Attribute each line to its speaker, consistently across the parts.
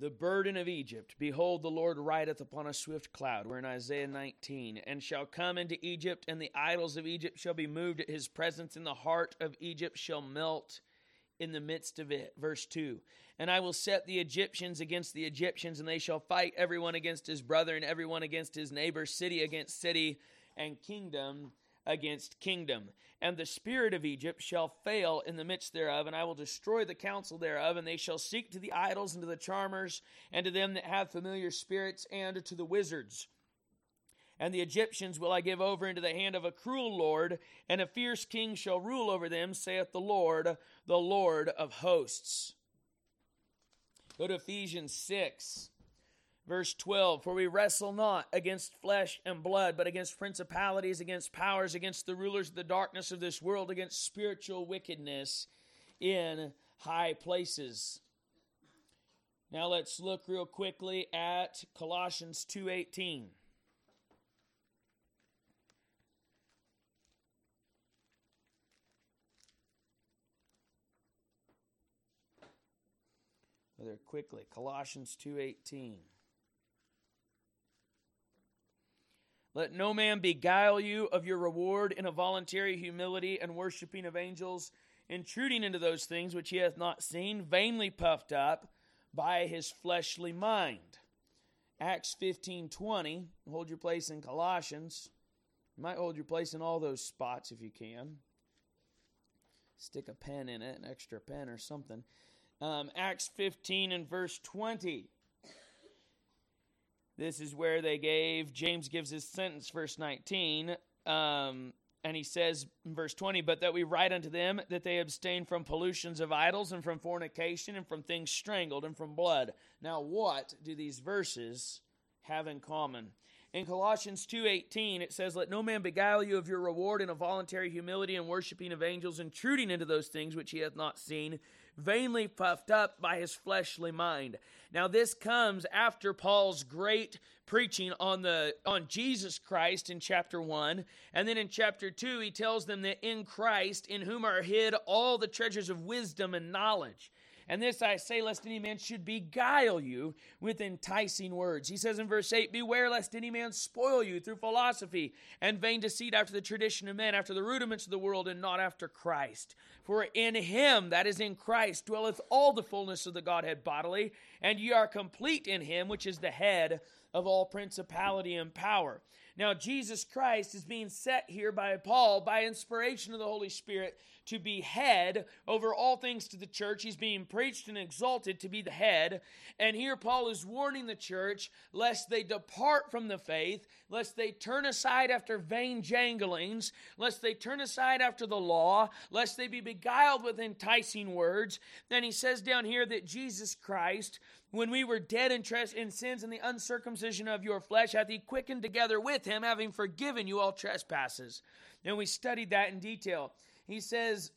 Speaker 1: the burden of Egypt. Behold, the Lord rideth upon a swift cloud. We're in Isaiah 19. And shall come into Egypt, and the idols of Egypt shall be moved at his presence, and the heart of Egypt shall melt in the midst of it. Verse 2 And I will set the Egyptians against the Egyptians, and they shall fight everyone against his brother, and everyone against his neighbor, city against city, and kingdom against kingdom. And the spirit of Egypt shall fail in the midst thereof, and I will destroy the counsel thereof, and they shall seek to the idols and to the charmers, and to them that have familiar spirits, and to the wizards. And the Egyptians will I give over into the hand of a cruel Lord, and a fierce king shall rule over them, saith the Lord, the Lord of hosts. Go to Ephesians 6. Verse 12 For we wrestle not against flesh and blood, but against principalities, against powers, against the rulers of the darkness of this world, against spiritual wickedness in high places. Now let's look real quickly at Colossians 2:18. Rather quickly, Colossians 2:18. Let no man beguile you of your reward in a voluntary humility and worshiping of angels, intruding into those things which he hath not seen, vainly puffed up by his fleshly mind. Acts 15:20, hold your place in Colossians. You might hold your place in all those spots if you can. Stick a pen in it, an extra pen or something. Um, Acts 15 and verse 20. This is where they gave, James gives his sentence, verse 19. Um, and he says in verse 20, But that we write unto them that they abstain from pollutions of idols and from fornication and from things strangled and from blood. Now, what do these verses have in common? In Colossians 2:18 it says let no man beguile you of your reward in a voluntary humility and worshiping of angels intruding into those things which he hath not seen vainly puffed up by his fleshly mind. Now this comes after Paul's great preaching on the on Jesus Christ in chapter 1 and then in chapter 2 he tells them that in Christ in whom are hid all the treasures of wisdom and knowledge. And this I say, lest any man should beguile you with enticing words. He says in verse 8, Beware lest any man spoil you through philosophy and vain deceit after the tradition of men, after the rudiments of the world, and not after Christ. For in him, that is in Christ, dwelleth all the fullness of the Godhead bodily, and ye are complete in him, which is the head of all principality and power. Now, Jesus Christ is being set here by Paul by inspiration of the Holy Spirit to be head over all things to the church. He's being preached and exalted to be the head. And here Paul is warning the church lest they depart from the faith, lest they turn aside after vain janglings, lest they turn aside after the law, lest they be beguiled with enticing words. Then he says down here that Jesus Christ, when we were dead in, tres- in sins and the uncircumcision of your flesh, hath he quickened together with him, having forgiven you all trespasses. And we studied that in detail he says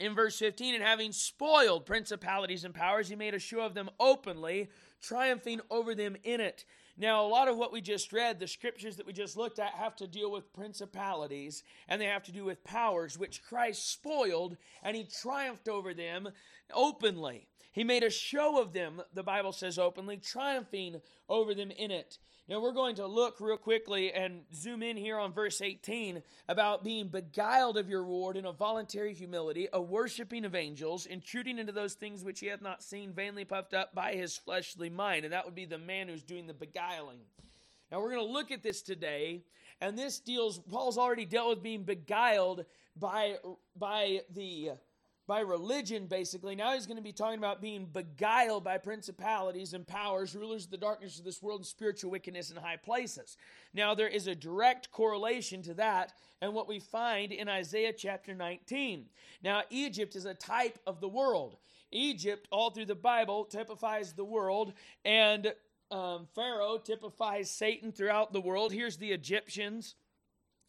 Speaker 1: in verse 15, and having spoiled principalities and powers, he made a show of them openly, triumphing over them in it. Now, a lot of what we just read, the scriptures that we just looked at, have to deal with principalities and they have to do with powers, which Christ spoiled and he triumphed over them openly. He made a show of them, the Bible says openly, triumphing over them in it. Now, we're going to look real quickly and zoom in here on verse 18 about being beguiled of your reward in a voluntary humility, a worshiping of angels, intruding into those things which he hath not seen, vainly puffed up by his fleshly mind. And that would be the man who's doing the beguiling. Now, we're going to look at this today, and this deals, Paul's already dealt with being beguiled by, by the by religion, basically. Now he's going to be talking about being beguiled by principalities and powers, rulers of the darkness of this world, and spiritual wickedness in high places. Now, there is a direct correlation to that and what we find in Isaiah chapter 19. Now, Egypt is a type of the world. Egypt, all through the Bible, typifies the world, and um, Pharaoh typifies Satan throughout the world. Here's the Egyptians.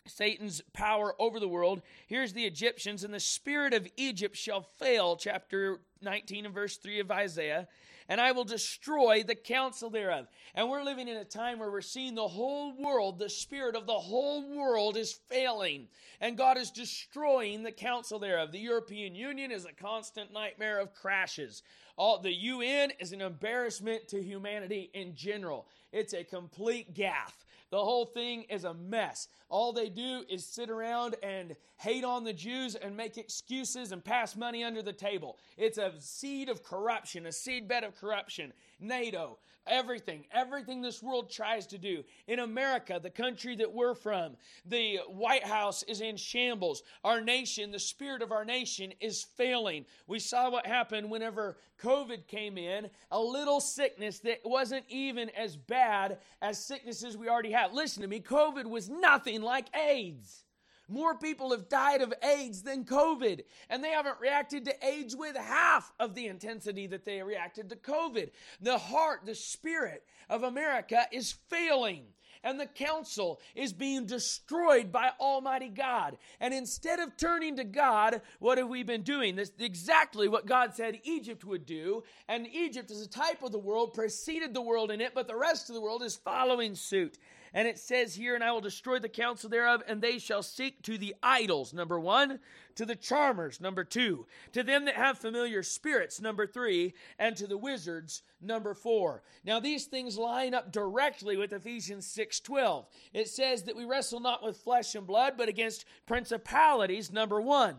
Speaker 1: Satan's power over the world. Here's the Egyptians, and the spirit of Egypt shall fail, chapter 19 and verse 3 of Isaiah, and I will destroy the counsel thereof. And we're living in a time where we're seeing the whole world, the spirit of the whole world is failing, and God is destroying the counsel thereof. The European Union is a constant nightmare of crashes. All the UN is an embarrassment to humanity in general. It's a complete gaffe. The whole thing is a mess. All they do is sit around and hate on the Jews and make excuses and pass money under the table. It's a seed of corruption, a seedbed of corruption. NATO, everything, everything this world tries to do. In America, the country that we're from, the White House is in shambles. Our nation, the spirit of our nation is failing. We saw what happened whenever COVID came in, a little sickness that wasn't even as bad as sicknesses we already had. Listen to me, COVID was nothing like AIDS. More people have died of AIDS than COVID, and they haven't reacted to AIDS with half of the intensity that they reacted to COVID. The heart, the spirit of America is failing and the counsel is being destroyed by Almighty God. And instead of turning to God, what have we been doing? This exactly what God said Egypt would do. And Egypt, as a type of the world, preceded the world in it, but the rest of the world is following suit. And it says here, and I will destroy the counsel thereof, and they shall seek to the idols, number one, to the charmers, number two, to them that have familiar spirits, number three, and to the wizards, number four. Now these things line up directly with Ephesians 6:12. It says that we wrestle not with flesh and blood, but against principalities, number one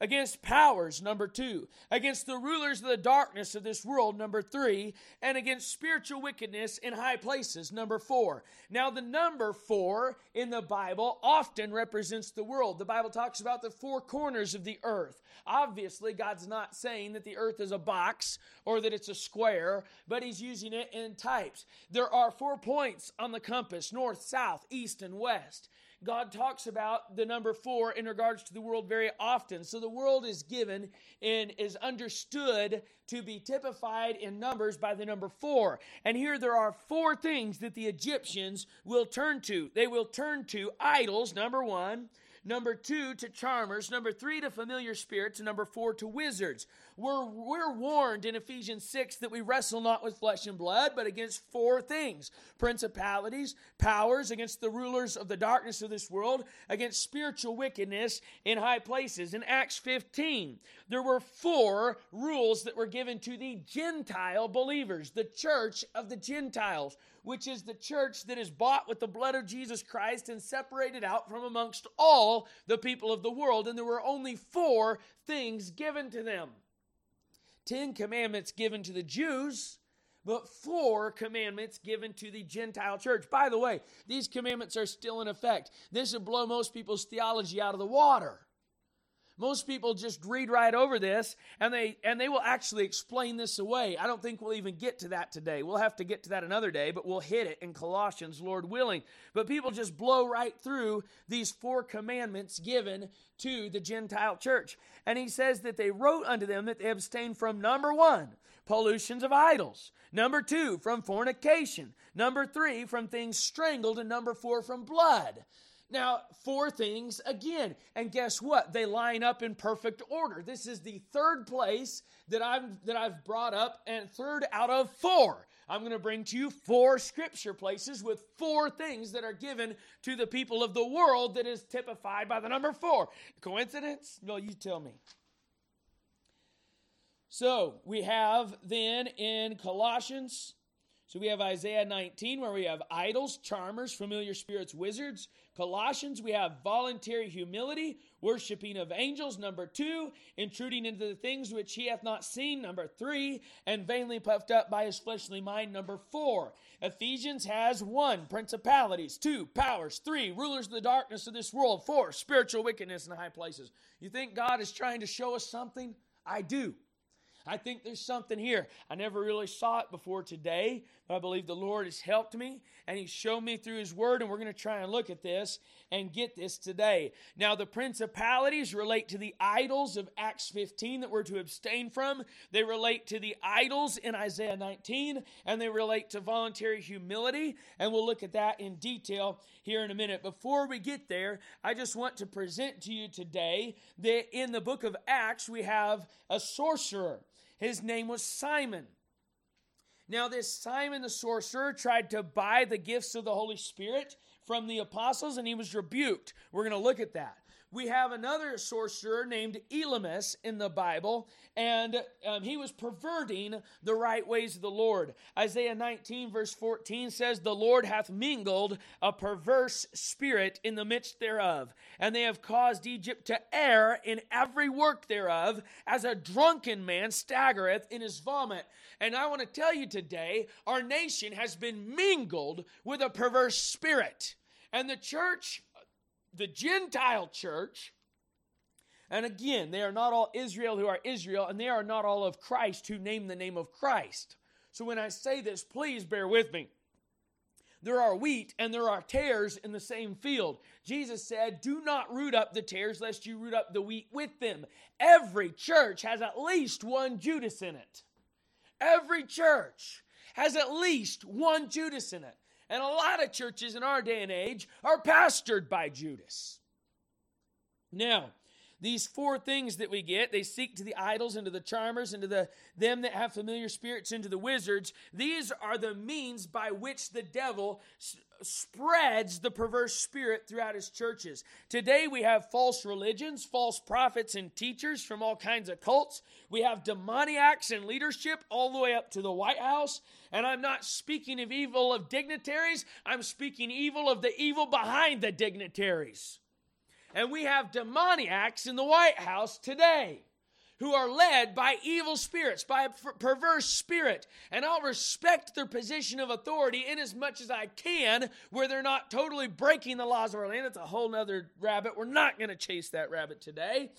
Speaker 1: against powers, number two, against the rulers of the darkness of this world, number three, and against spiritual wickedness in high places, number four. Now, the number four in the Bible often represents the world. The Bible talks about the four corners of the earth. Obviously, God's not saying that the earth is a box or that it's a square, but He's using it in types. There are four points on the compass north, south, east, and west. God talks about the number four in regards to the world very often. So the world is given and is understood to be typified in numbers by the number four. And here there are four things that the Egyptians will turn to. They will turn to idols, number one. Number two, to charmers. Number three, to familiar spirits. And number four, to wizards. We're, we're warned in Ephesians 6 that we wrestle not with flesh and blood, but against four things principalities, powers, against the rulers of the darkness of this world, against spiritual wickedness in high places. In Acts 15, there were four rules that were given to the Gentile believers, the church of the Gentiles which is the church that is bought with the blood of Jesus Christ and separated out from amongst all the people of the world. And there were only four things given to them Ten commandments given to the Jews, but four commandments given to the Gentile church. By the way, these commandments are still in effect. This would blow most people's theology out of the water. Most people just read right over this and they and they will actually explain this away. I don't think we'll even get to that today. We'll have to get to that another day, but we'll hit it in Colossians, Lord willing. But people just blow right through these four commandments given to the Gentile church. And he says that they wrote unto them that they abstain from number 1, pollutions of idols. Number 2, from fornication. Number 3, from things strangled and number 4 from blood. Now, four things again. And guess what? They line up in perfect order. This is the third place that I've that I've brought up and third out of four. I'm going to bring to you four scripture places with four things that are given to the people of the world that is typified by the number 4. Coincidence? No, you tell me. So, we have then in Colossians so we have Isaiah 19 where we have idols, charmers, familiar spirits, wizards. Colossians, we have voluntary humility, worshiping of angels. Number two, intruding into the things which he hath not seen. Number three, and vainly puffed up by his fleshly mind. Number four, Ephesians has one, principalities. Two, powers. Three, rulers of the darkness of this world. Four, spiritual wickedness in high places. You think God is trying to show us something? I do. I think there's something here. I never really saw it before today, but I believe the Lord has helped me and He's shown me through His Word, and we're going to try and look at this and get this today. Now, the principalities relate to the idols of Acts 15 that we're to abstain from, they relate to the idols in Isaiah 19, and they relate to voluntary humility, and we'll look at that in detail here in a minute. Before we get there, I just want to present to you today that in the book of Acts, we have a sorcerer. His name was Simon. Now, this Simon the sorcerer tried to buy the gifts of the Holy Spirit from the apostles and he was rebuked. We're going to look at that we have another sorcerer named Elymas in the Bible, and um, he was perverting the right ways of the Lord. Isaiah 19, verse 14 says, The Lord hath mingled a perverse spirit in the midst thereof, and they have caused Egypt to err in every work thereof, as a drunken man staggereth in his vomit. And I want to tell you today, our nation has been mingled with a perverse spirit. And the church the Gentile church, and again, they are not all Israel who are Israel, and they are not all of Christ who name the name of Christ. So when I say this, please bear with me. There are wheat and there are tares in the same field. Jesus said, Do not root up the tares, lest you root up the wheat with them. Every church has at least one Judas in it. Every church has at least one Judas in it. And a lot of churches in our day and age are pastored by Judas. Now, these four things that we get they seek to the idols and to the charmers and to the them that have familiar spirits and to the wizards these are the means by which the devil spreads the perverse spirit throughout his churches. Today we have false religions, false prophets and teachers from all kinds of cults. We have demoniacs in leadership all the way up to the White House. And I'm not speaking of evil of dignitaries, I'm speaking evil of the evil behind the dignitaries. And we have demoniacs in the White House today who are led by evil spirits, by a perverse spirit. And I'll respect their position of authority in as much as I can, where they're not totally breaking the laws of our land. It's a whole nother rabbit. We're not going to chase that rabbit today.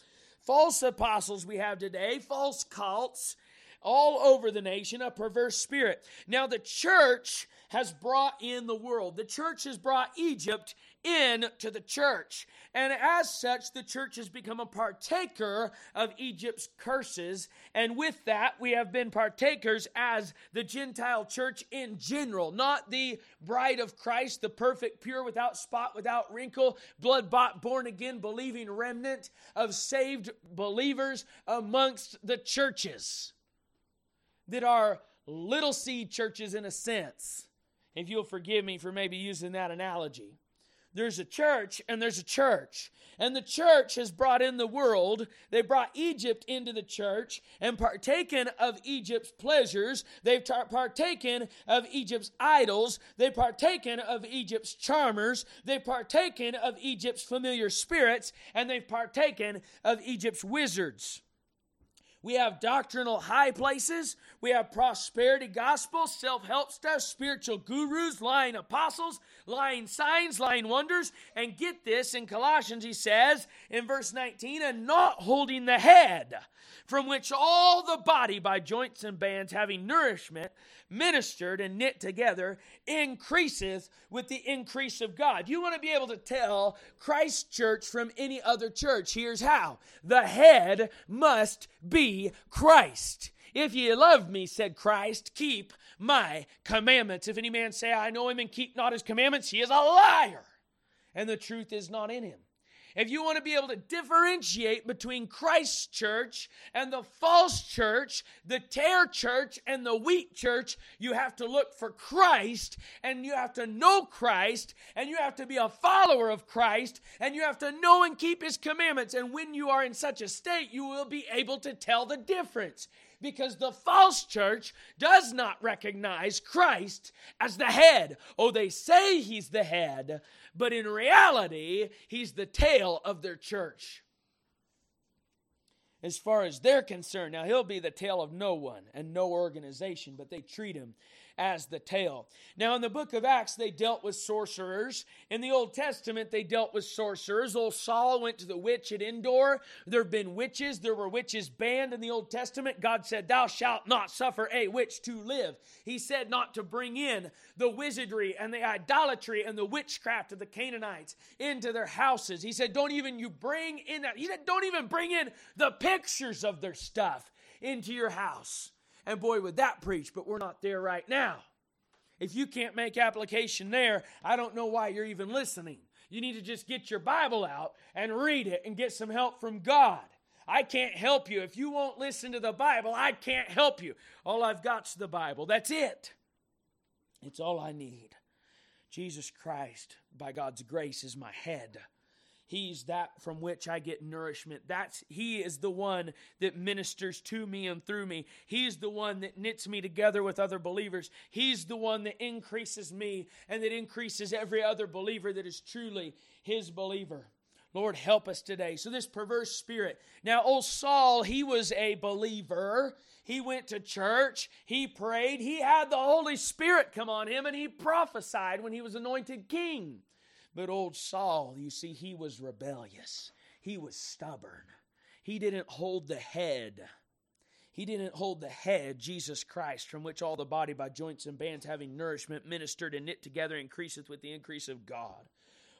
Speaker 1: False apostles we have today, false cults all over the nation, a perverse spirit. Now, the church has brought in the world. The church has brought Egypt into the church. And as such, the church has become a partaker of Egypt's curses. And with that, we have been partakers as the Gentile church in general, not the bride of Christ, the perfect, pure, without spot, without wrinkle, blood bought, born again, believing remnant of saved believers amongst the churches that are little seed churches in a sense. If you'll forgive me for maybe using that analogy there's a church and there's a church. And the church has brought in the world. They brought Egypt into the church and partaken of Egypt's pleasures. They've tar- partaken of Egypt's idols. They've partaken of Egypt's charmers. They've partaken of Egypt's familiar spirits. And they've partaken of Egypt's wizards. We have doctrinal high places. We have prosperity gospel, self help stuff, spiritual gurus, lying apostles, lying signs, lying wonders. And get this in Colossians, he says in verse 19, and not holding the head, from which all the body by joints and bands, having nourishment, ministered and knit together, increaseth with the increase of God. You want to be able to tell Christ Church from any other church. Here's how the head must be Christ. If ye love me, said Christ, keep my commandments. If any man say, I know him and keep not his commandments, he is a liar, and the truth is not in him. If you want to be able to differentiate between Christ's church and the false church, the tare church and the wheat church, you have to look for Christ and you have to know Christ and you have to be a follower of Christ and you have to know and keep his commandments. And when you are in such a state, you will be able to tell the difference because the false church does not recognize Christ as the head. Oh, they say he's the head, but in reality, he's the tail of their church. As far as they're concerned, now he'll be the tail of no one and no organization, but they treat him as the tail. Now, in the book of Acts, they dealt with sorcerers. In the Old Testament, they dealt with sorcerers. Old Saul went to the witch at Endor. There have been witches. There were witches banned in the Old Testament. God said, Thou shalt not suffer a witch to live. He said not to bring in the wizardry and the idolatry and the witchcraft of the Canaanites into their houses. He said, Don't even you bring in that. He said, Don't even bring in the pictures of their stuff into your house. And boy, would that preach, but we're not there right now. If you can't make application there, I don't know why you're even listening. You need to just get your Bible out and read it and get some help from God. I can't help you. If you won't listen to the Bible, I can't help you. All I've got's the Bible. That's it. It's all I need. Jesus Christ, by God's grace, is my head. He's that from which I get nourishment. That's He is the one that ministers to me and through me. He's the one that knits me together with other believers. He's the one that increases me and that increases every other believer that is truly His believer. Lord, help us today. So, this perverse spirit. Now, old Saul, he was a believer. He went to church. He prayed. He had the Holy Spirit come on him and he prophesied when he was anointed king. But old Saul, you see, he was rebellious. He was stubborn. He didn't hold the head. He didn't hold the head, Jesus Christ, from which all the body by joints and bands having nourishment ministered and knit together increaseth with the increase of God.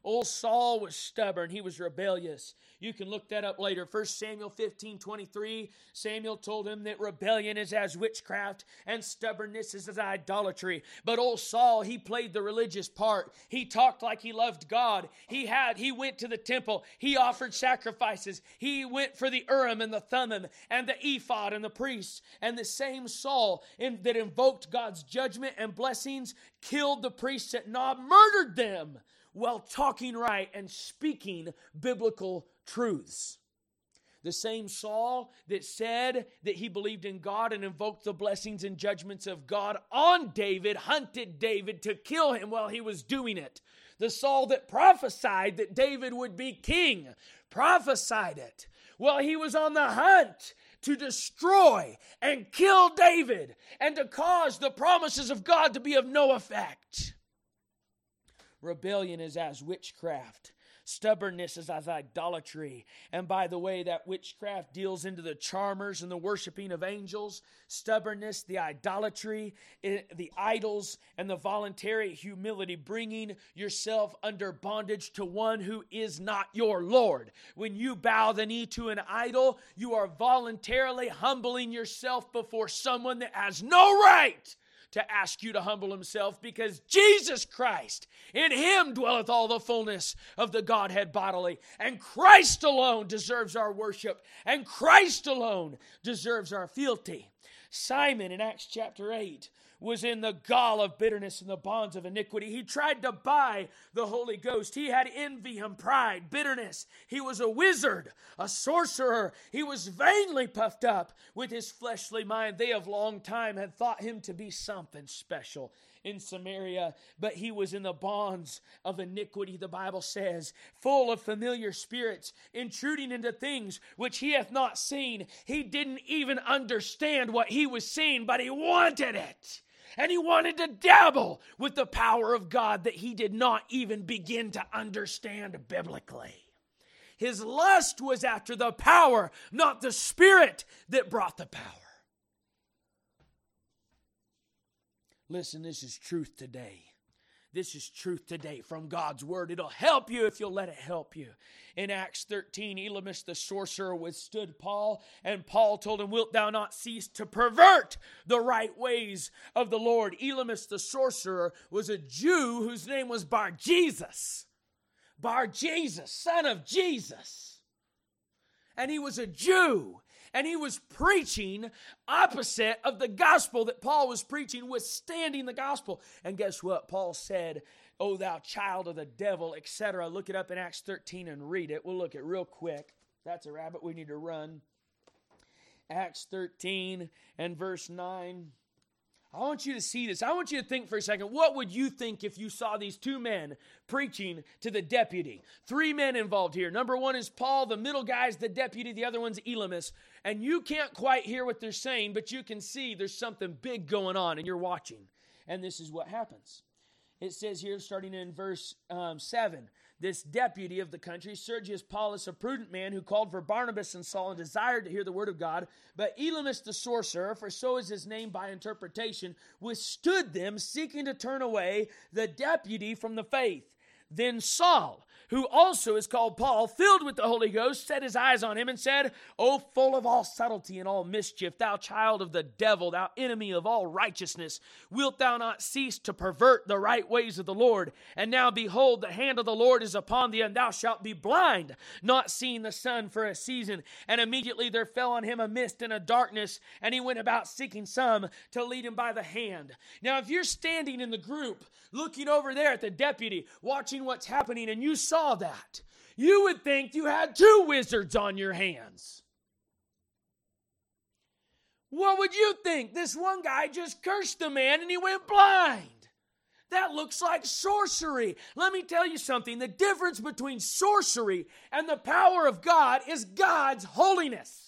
Speaker 1: Old Saul was stubborn. He was rebellious. You can look that up later. 1 Samuel 15 23. Samuel told him that rebellion is as witchcraft and stubbornness is as idolatry. But old Saul, he played the religious part. He talked like he loved God. He had, he went to the temple. He offered sacrifices. He went for the Urim and the Thummim and the ephod and the priests. And the same Saul in, that invoked God's judgment and blessings killed the priests at Nob, murdered them while talking right and speaking biblical truths. The same Saul that said that he believed in God and invoked the blessings and judgments of God on David hunted David to kill him while he was doing it. The Saul that prophesied that David would be king prophesied it while he was on the hunt to destroy and kill David and to cause the promises of God to be of no effect. Rebellion is as witchcraft. Stubbornness is as idolatry. And by the way, that witchcraft deals into the charmers and the worshiping of angels. Stubbornness, the idolatry, the idols, and the voluntary humility, bringing yourself under bondage to one who is not your Lord. When you bow the knee to an idol, you are voluntarily humbling yourself before someone that has no right to ask you to humble himself because Jesus Christ, in him dwelleth all the fullness of the Godhead bodily. And Christ alone deserves our worship, and Christ alone deserves our fealty. Simon in Acts chapter 8 was in the gall of bitterness and the bonds of iniquity. He tried to buy the Holy Ghost. He had envy and pride, bitterness. He was a wizard, a sorcerer. He was vainly puffed up with his fleshly mind. They of long time had thought him to be something special in Samaria, but he was in the bonds of iniquity, the Bible says, full of familiar spirits, intruding into things which he hath not seen. He didn't even understand what he was seeing, but he wanted it and he wanted to dabble with the power of God that he did not even begin to understand biblically. His lust was after the power, not the spirit that brought the power. Listen, this is truth today. This is truth today from God's word. It'll help you if you'll let it help you. In Acts 13, Elymas the sorcerer withstood Paul, and Paul told him, Wilt thou not cease to pervert the right ways of the Lord? Elymas the sorcerer was a Jew whose name was Bar Jesus. Bar Jesus, son of Jesus. And he was a Jew and he was preaching opposite of the gospel that Paul was preaching, withstanding the gospel. And guess what? Paul said, Oh, thou child of the devil, etc. Look it up in Acts 13 and read it. We'll look at real quick. That's a rabbit we need to run. Acts 13 and verse 9. I want you to see this. I want you to think for a second. What would you think if you saw these two men preaching to the deputy? Three men involved here. Number one is Paul, the middle guy is the deputy, the other one's Elymas. And you can't quite hear what they're saying, but you can see there's something big going on, and you're watching. And this is what happens. It says here, starting in verse um, 7 this deputy of the country, Sergius Paulus, a prudent man who called for Barnabas and Saul and desired to hear the word of God. But Elymas the sorcerer, for so is his name by interpretation, withstood them, seeking to turn away the deputy from the faith. Then Saul, who also is called Paul, filled with the Holy Ghost, set his eyes on him and said, O full of all subtlety and all mischief, thou child of the devil, thou enemy of all righteousness, wilt thou not cease to pervert the right ways of the Lord? And now behold, the hand of the Lord is upon thee, and thou shalt be blind, not seeing the sun for a season. And immediately there fell on him a mist and a darkness, and he went about seeking some to lead him by the hand. Now, if you're standing in the group, looking over there at the deputy, watching what's happening, and you saw that, you would think you had two wizards on your hands. What would you think? This one guy just cursed the man and he went blind. That looks like sorcery. Let me tell you something the difference between sorcery and the power of God is God's holiness.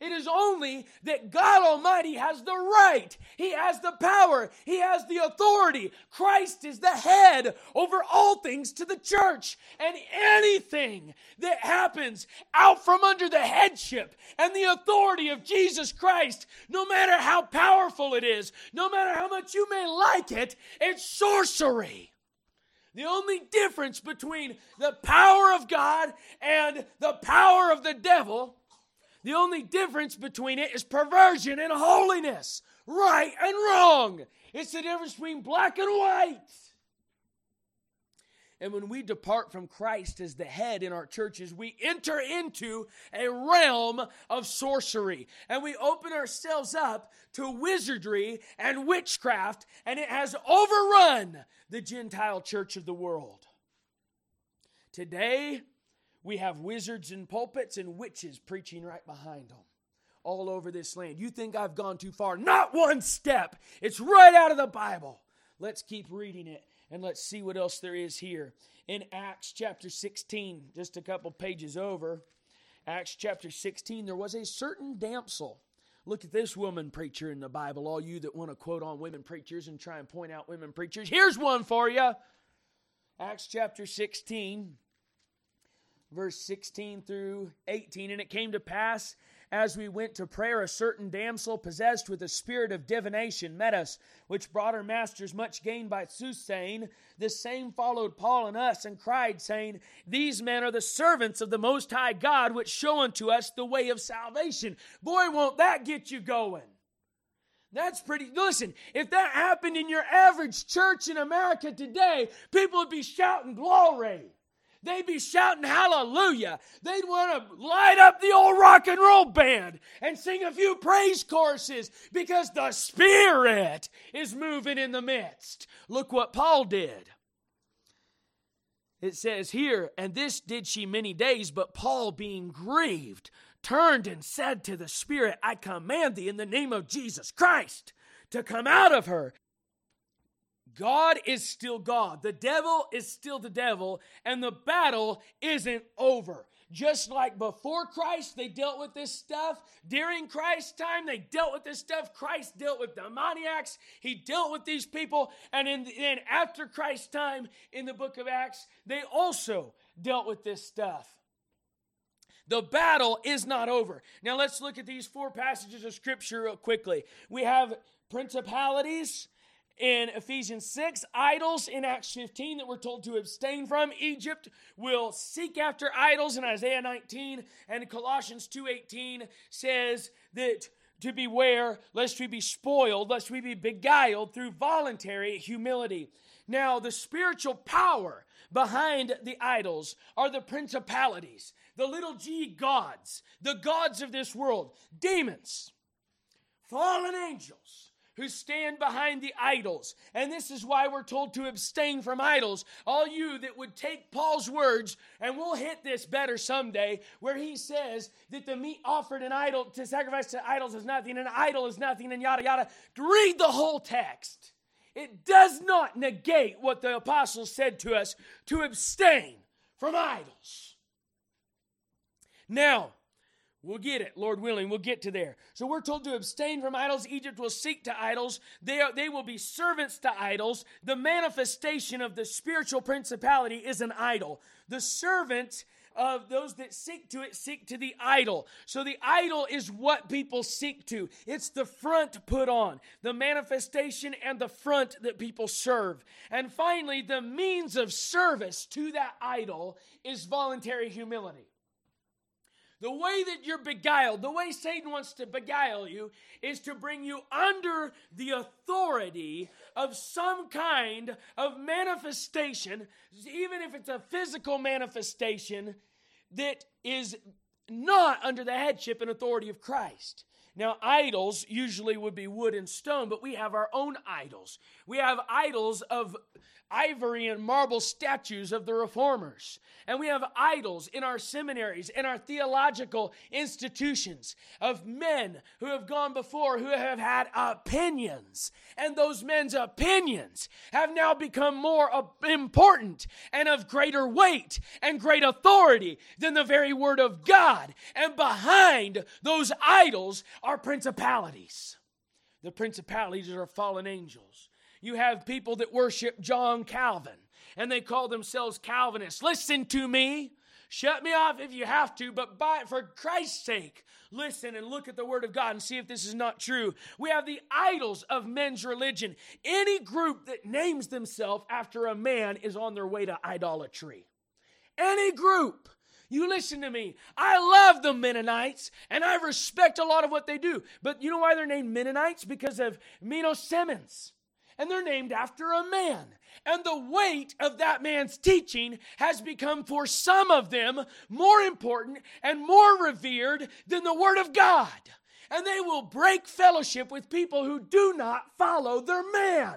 Speaker 1: It is only that God Almighty has the right, He has the power, He has the authority. Christ is the head over all things to the church. And anything that happens out from under the headship and the authority of Jesus Christ, no matter how powerful it is, no matter how much you may like it, it's sorcery. The only difference between the power of God and the power of the devil the only difference between it is perversion and holiness, right and wrong. It's the difference between black and white. And when we depart from Christ as the head in our churches, we enter into a realm of sorcery and we open ourselves up to wizardry and witchcraft, and it has overrun the Gentile church of the world. Today, we have wizards in pulpits and witches preaching right behind them all over this land. You think I've gone too far? Not one step. It's right out of the Bible. Let's keep reading it and let's see what else there is here. In Acts chapter 16, just a couple pages over, Acts chapter 16, there was a certain damsel. Look at this woman preacher in the Bible, all you that want to quote on women preachers and try and point out women preachers. Here's one for you. Acts chapter 16, verse 16 through 18. And it came to pass as we went to prayer, a certain damsel possessed with a spirit of divination met us, which brought her masters much gain by soothsaying. The same followed Paul and us, and cried, saying, These men are the servants of the Most High God, which show unto us the way of salvation. Boy, won't that get you going! That's pretty. Listen, if that happened in your average church in America today, people would be shouting glory. They'd be shouting hallelujah. They'd want to light up the old rock and roll band and sing a few praise choruses because the Spirit is moving in the midst. Look what Paul did. It says here, and this did she many days, but Paul, being grieved, turned and said to the Spirit, I command thee in the name of Jesus Christ to come out of her. God is still God. The devil is still the devil, and the battle isn't over. Just like before Christ, they dealt with this stuff. During Christ's time, they dealt with this stuff. Christ dealt with demoniacs. He dealt with these people. And then after Christ's time in the book of Acts, they also dealt with this stuff. The battle is not over. Now let's look at these four passages of scripture real quickly. We have principalities, in Ephesians 6, idols in Acts 15 that we're told to abstain from. Egypt will seek after idols in Isaiah 19 and Colossians 2:18 says that to beware lest we be spoiled, lest we be beguiled through voluntary humility. Now, the spiritual power behind the idols are the principalities, the little g gods, the gods of this world, demons, fallen angels who stand behind the idols. And this is why we're told to abstain from idols. All you that would take Paul's words, and we'll hit this better someday, where he says that the meat offered an idol to sacrifice to idols is nothing, and an idol is nothing, and yada yada. Read the whole text. It does not negate what the apostles said to us to abstain from idols. Now, We'll get it, Lord willing. We'll get to there. So we're told to abstain from idols. Egypt will seek to idols. They, are, they will be servants to idols. The manifestation of the spiritual principality is an idol. The servant of those that seek to it seek to the idol. So the idol is what people seek to. It's the front put on, the manifestation and the front that people serve. And finally, the means of service to that idol is voluntary humility. The way that you're beguiled, the way Satan wants to beguile you, is to bring you under the authority of some kind of manifestation, even if it's a physical manifestation that is not under the headship and authority of Christ. Now, idols usually would be wood and stone, but we have our own idols. We have idols of ivory and marble statues of the reformers. And we have idols in our seminaries, in our theological institutions of men who have gone before who have had opinions. And those men's opinions have now become more uh, important and of greater weight and great authority than the very word of God. And behind those idols are principalities. The principalities are fallen angels. You have people that worship John Calvin and they call themselves Calvinists. Listen to me. Shut me off if you have to, but by, for Christ's sake, listen and look at the Word of God and see if this is not true. We have the idols of men's religion. Any group that names themselves after a man is on their way to idolatry. Any group. You listen to me. I love the Mennonites and I respect a lot of what they do. But you know why they're named Mennonites? Because of Menno Simons and they're named after a man. And the weight of that man's teaching has become for some of them more important and more revered than the Word of God. And they will break fellowship with people who do not follow their man.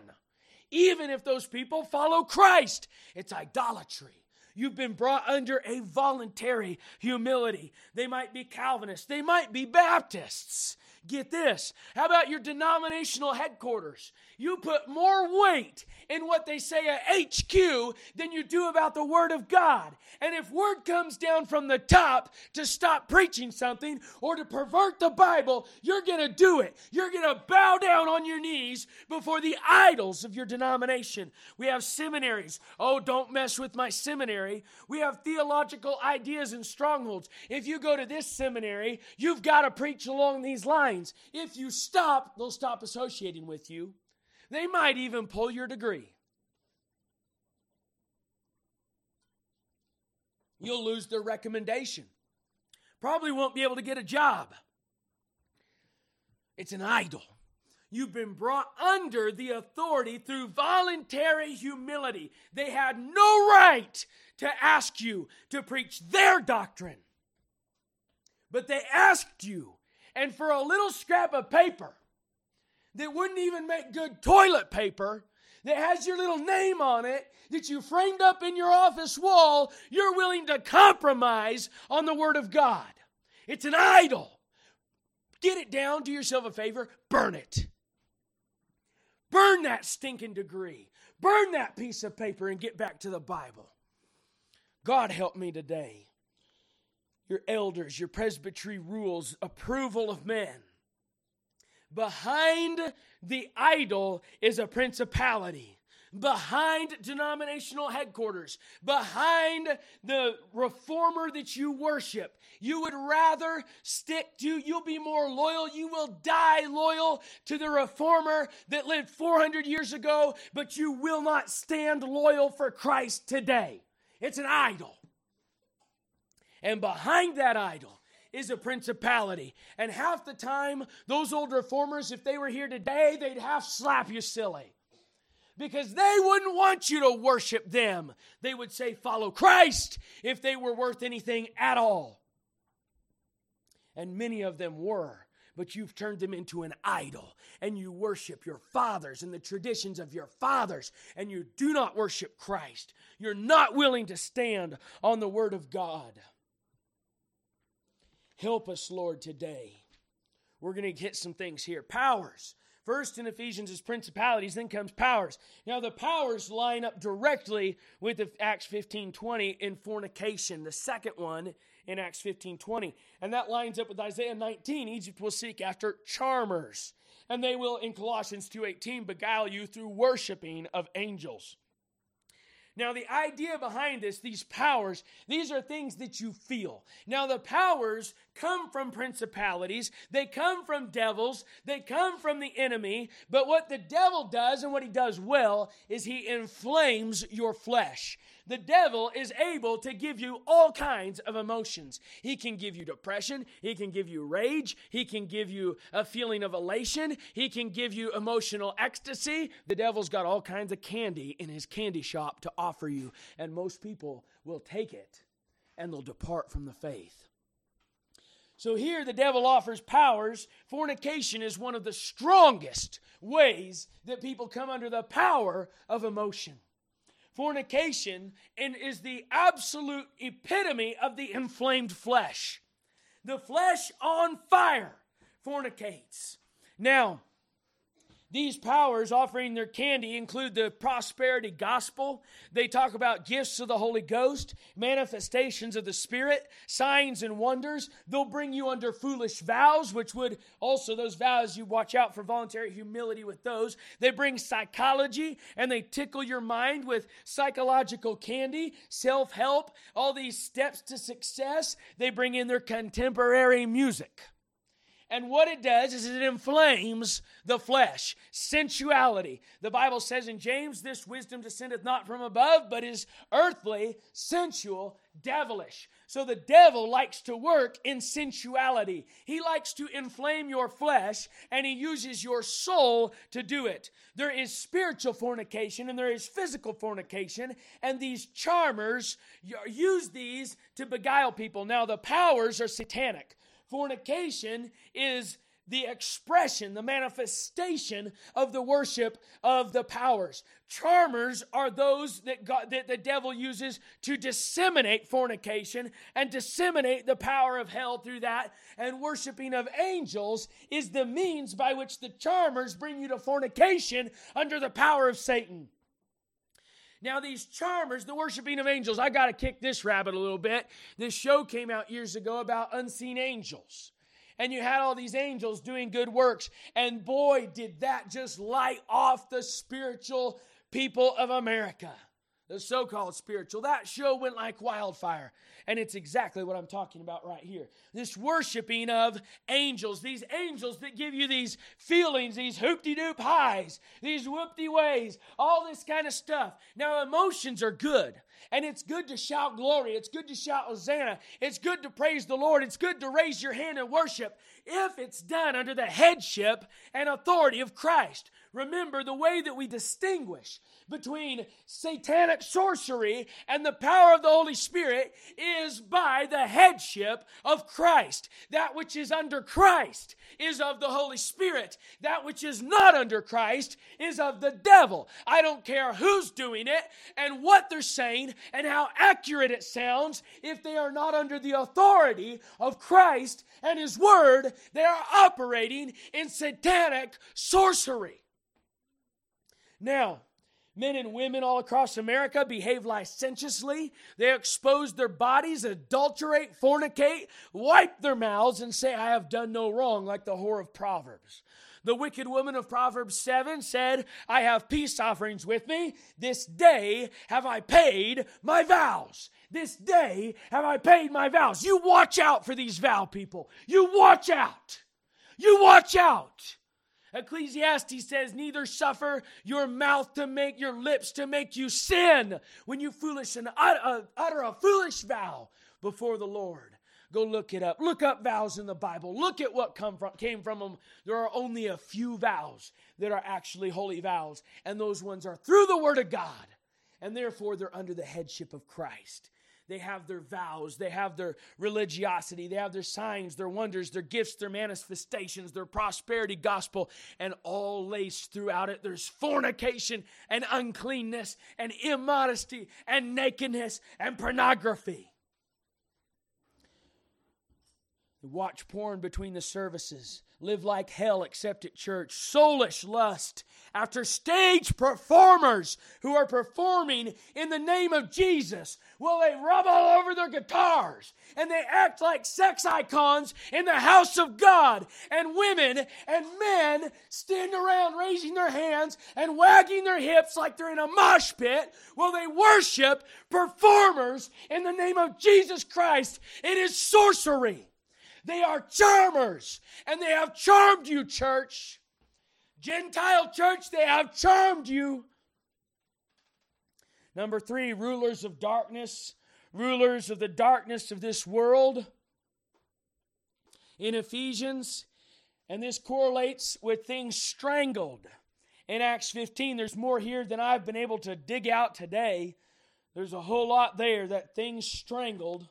Speaker 1: Even if those people follow Christ, it's idolatry. You've been brought under a voluntary humility. They might be Calvinists, they might be Baptists. Get this. How about your denominational headquarters? You put more weight in what they say at HQ than you do about the Word of God. And if word comes down from the top to stop preaching something or to pervert the Bible, you're going to do it. You're going to bow down on your knees before the idols of your denomination. We have seminaries. Oh, don't mess with my seminary. We have theological ideas and strongholds. If you go to this seminary, you've got to preach along these lines If you stop, they'll stop associating with you. They might even pull your degree. You'll lose their recommendation. Probably won't be able to get a job. It's an idol. You've been brought under the authority through voluntary humility. They had no right to ask you to preach their doctrine, but they asked you and for a little scrap of paper that wouldn't even make good toilet paper, that has your little name on it, that you framed up in your office wall, you're willing to compromise on the Word of God. It's an idol. Get it down, do yourself a favor, burn it. Burn that stinking degree. Burn that piece of paper and get back to the Bible. God help me today your elders, your presbytery rules, approval of men. Behind the idol is a principality. Behind denominational headquarters, behind the reformer that you worship, you would rather stick to, you'll be more loyal, you will die loyal to the reformer that lived 400 years ago, but you will not stand loyal for Christ today. It's an idol. And behind that idol is a principality. And half the time, those old reformers, if they were here today, they'd half slap you silly. Because they wouldn't want you to worship them. They would say, follow Christ if they were worth anything at all. And many of them were but you've turned them into an idol and you worship your fathers and the traditions of your fathers and you do not worship Christ. You're not willing to stand on the Word of God. Help us, Lord, today. We're going to hit some things here. Powers. First in Ephesians is principalities, then comes powers. Now the powers line up directly with Acts 15:20 in fornication. The second one in Acts 15:20. And that lines up with Isaiah 19. Egypt will seek after charmers, and they will in Colossians 2:18 beguile you through worshiping of angels. Now, the idea behind this, these powers, these are things that you feel. Now, the powers come from principalities, they come from devils, they come from the enemy. But what the devil does and what he does well is he inflames your flesh. The devil is able to give you all kinds of emotions. He can give you depression, he can give you rage, he can give you a feeling of elation, he can give you emotional ecstasy. The devil's got all kinds of candy in his candy shop to offer you, and most people will take it and they'll depart from the faith. So here the devil offers powers. Fornication is one of the strongest ways that people come under the power of emotion. Fornication and is the absolute epitome of the inflamed flesh. The flesh on fire fornicates. Now, these powers offering their candy include the prosperity gospel. They talk about gifts of the Holy Ghost, manifestations of the Spirit, signs and wonders. They'll bring you under foolish vows, which would also, those vows, you watch out for voluntary humility with those. They bring psychology and they tickle your mind with psychological candy, self help, all these steps to success. They bring in their contemporary music. And what it does is it inflames the flesh, sensuality. The Bible says in James, this wisdom descendeth not from above, but is earthly, sensual, devilish. So the devil likes to work in sensuality. He likes to inflame your flesh, and he uses your soul to do it. There is spiritual fornication and there is physical fornication, and these charmers use these to beguile people. Now, the powers are satanic. Fornication is the expression, the manifestation of the worship of the powers. Charmers are those that, God, that the devil uses to disseminate fornication and disseminate the power of hell through that. And worshiping of angels is the means by which the charmers bring you to fornication under the power of Satan. Now, these charmers, the worshiping of angels, I got to kick this rabbit a little bit. This show came out years ago about unseen angels. And you had all these angels doing good works. And boy, did that just light off the spiritual people of America the so called spiritual. That show went like wildfire. And it's exactly what I'm talking about right here. This worshiping of angels, these angels that give you these feelings, these hoopty doop highs, these whoopty ways, all this kind of stuff. Now, emotions are good. And it's good to shout glory. It's good to shout Hosanna. It's good to praise the Lord. It's good to raise your hand and worship if it's done under the headship and authority of Christ. Remember, the way that we distinguish between satanic sorcery and the power of the Holy Spirit is by the headship of Christ. That which is under Christ is of the Holy Spirit. That which is not under Christ is of the devil. I don't care who's doing it and what they're saying and how accurate it sounds. If they are not under the authority of Christ and His Word, they are operating in satanic sorcery. Now, men and women all across America behave licentiously. They expose their bodies, adulterate, fornicate, wipe their mouths, and say, I have done no wrong, like the whore of Proverbs. The wicked woman of Proverbs 7 said, I have peace offerings with me. This day have I paid my vows. This day have I paid my vows. You watch out for these vow people. You watch out. You watch out. Ecclesiastes says, Neither suffer your mouth to make your lips to make you sin when you foolish and utter, uh, utter a foolish vow before the Lord. Go look it up. Look up vows in the Bible. Look at what come from, came from them. There are only a few vows that are actually holy vows, and those ones are through the Word of God, and therefore they're under the headship of Christ. They have their vows, they have their religiosity, they have their signs, their wonders, their gifts, their manifestations, their prosperity gospel, and all laced throughout it. There's fornication and uncleanness and immodesty and nakedness and pornography. Watch porn between the services, live like hell except at church, soulish lust after stage performers who are performing in the name of Jesus. Will they rub all over their guitars and they act like sex icons in the house of God? And women and men stand around raising their hands and wagging their hips like they're in a mosh pit. Will they worship performers in the name of Jesus Christ? It is sorcery. They are charmers, and they have charmed you, church. Gentile church, they have charmed you. Number three, rulers of darkness, rulers of the darkness of this world. In Ephesians, and this correlates with things strangled. In Acts 15, there's more here than I've been able to dig out today. There's a whole lot there that things strangled.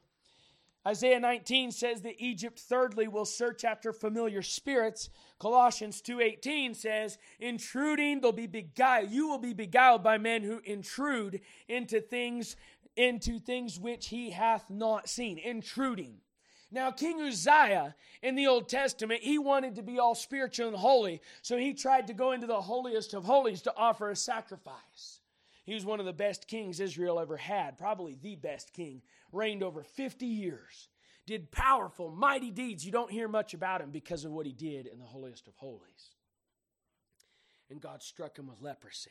Speaker 1: Isaiah 19 says that Egypt thirdly will search after familiar spirits. Colossians 2:18 says, "Intruding they'll be beguiled. You will be beguiled by men who intrude into things into things which he hath not seen." Intruding. Now, King Uzziah in the Old Testament, he wanted to be all spiritual and holy, so he tried to go into the holiest of holies to offer a sacrifice. He was one of the best kings Israel ever had, probably the best king reigned over 50 years, did powerful, mighty deeds. You don't hear much about him because of what he did in the holiest of holies. And God struck him with leprosy.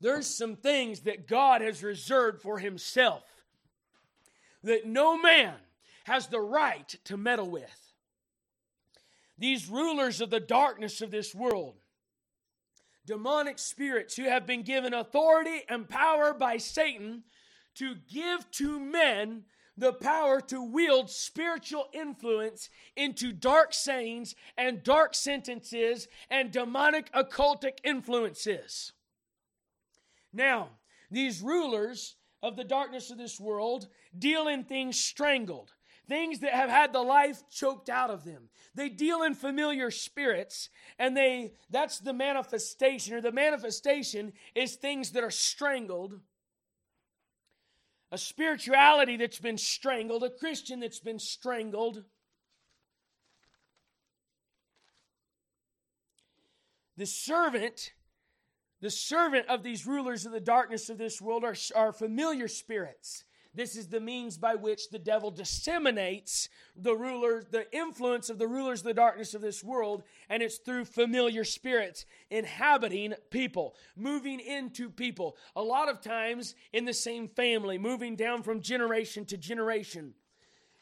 Speaker 1: There's some things that God has reserved for himself that no man has the right to meddle with. These rulers of the darkness of this world demonic spirits who have been given authority and power by Satan to give to men the power to wield spiritual influence into dark sayings and dark sentences and demonic occultic influences. Now, these rulers of the darkness of this world deal in things strangled things that have had the life choked out of them. They deal in familiar spirits and they that's the manifestation or the manifestation is things that are strangled. A spirituality that's been strangled, a Christian that's been strangled. The servant the servant of these rulers of the darkness of this world are, are familiar spirits this is the means by which the devil disseminates the rulers, the influence of the rulers of the darkness of this world, and it's through familiar spirits inhabiting people, moving into people. A lot of times in the same family, moving down from generation to generation.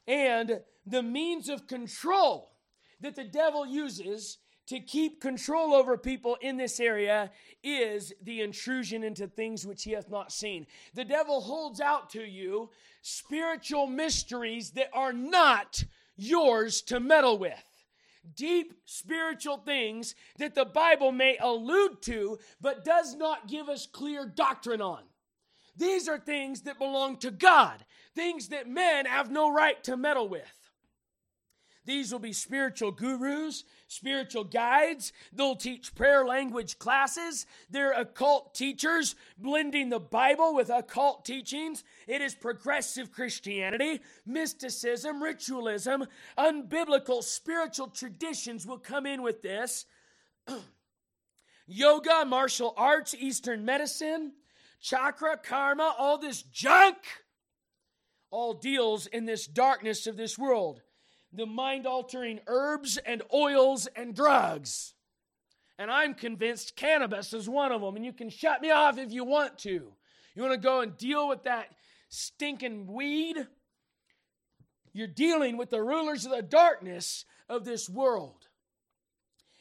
Speaker 1: And the means of control that the devil uses to keep control over people in this area is the intrusion into things which he hath not seen. The devil holds out to you spiritual mysteries that are not yours to meddle with. Deep spiritual things that the Bible may allude to, but does not give us clear doctrine on. These are things that belong to God, things that men have no right to meddle with. These will be spiritual gurus, spiritual guides. They'll teach prayer language classes. They're occult teachers, blending the Bible with occult teachings. It is progressive Christianity, mysticism, ritualism, unbiblical spiritual traditions will come in with this. Yoga, martial arts, Eastern medicine, chakra, karma, all this junk all deals in this darkness of this world the mind altering herbs and oils and drugs. And I'm convinced cannabis is one of them. And you can shut me off if you want to. You want to go and deal with that stinking weed? You're dealing with the rulers of the darkness of this world.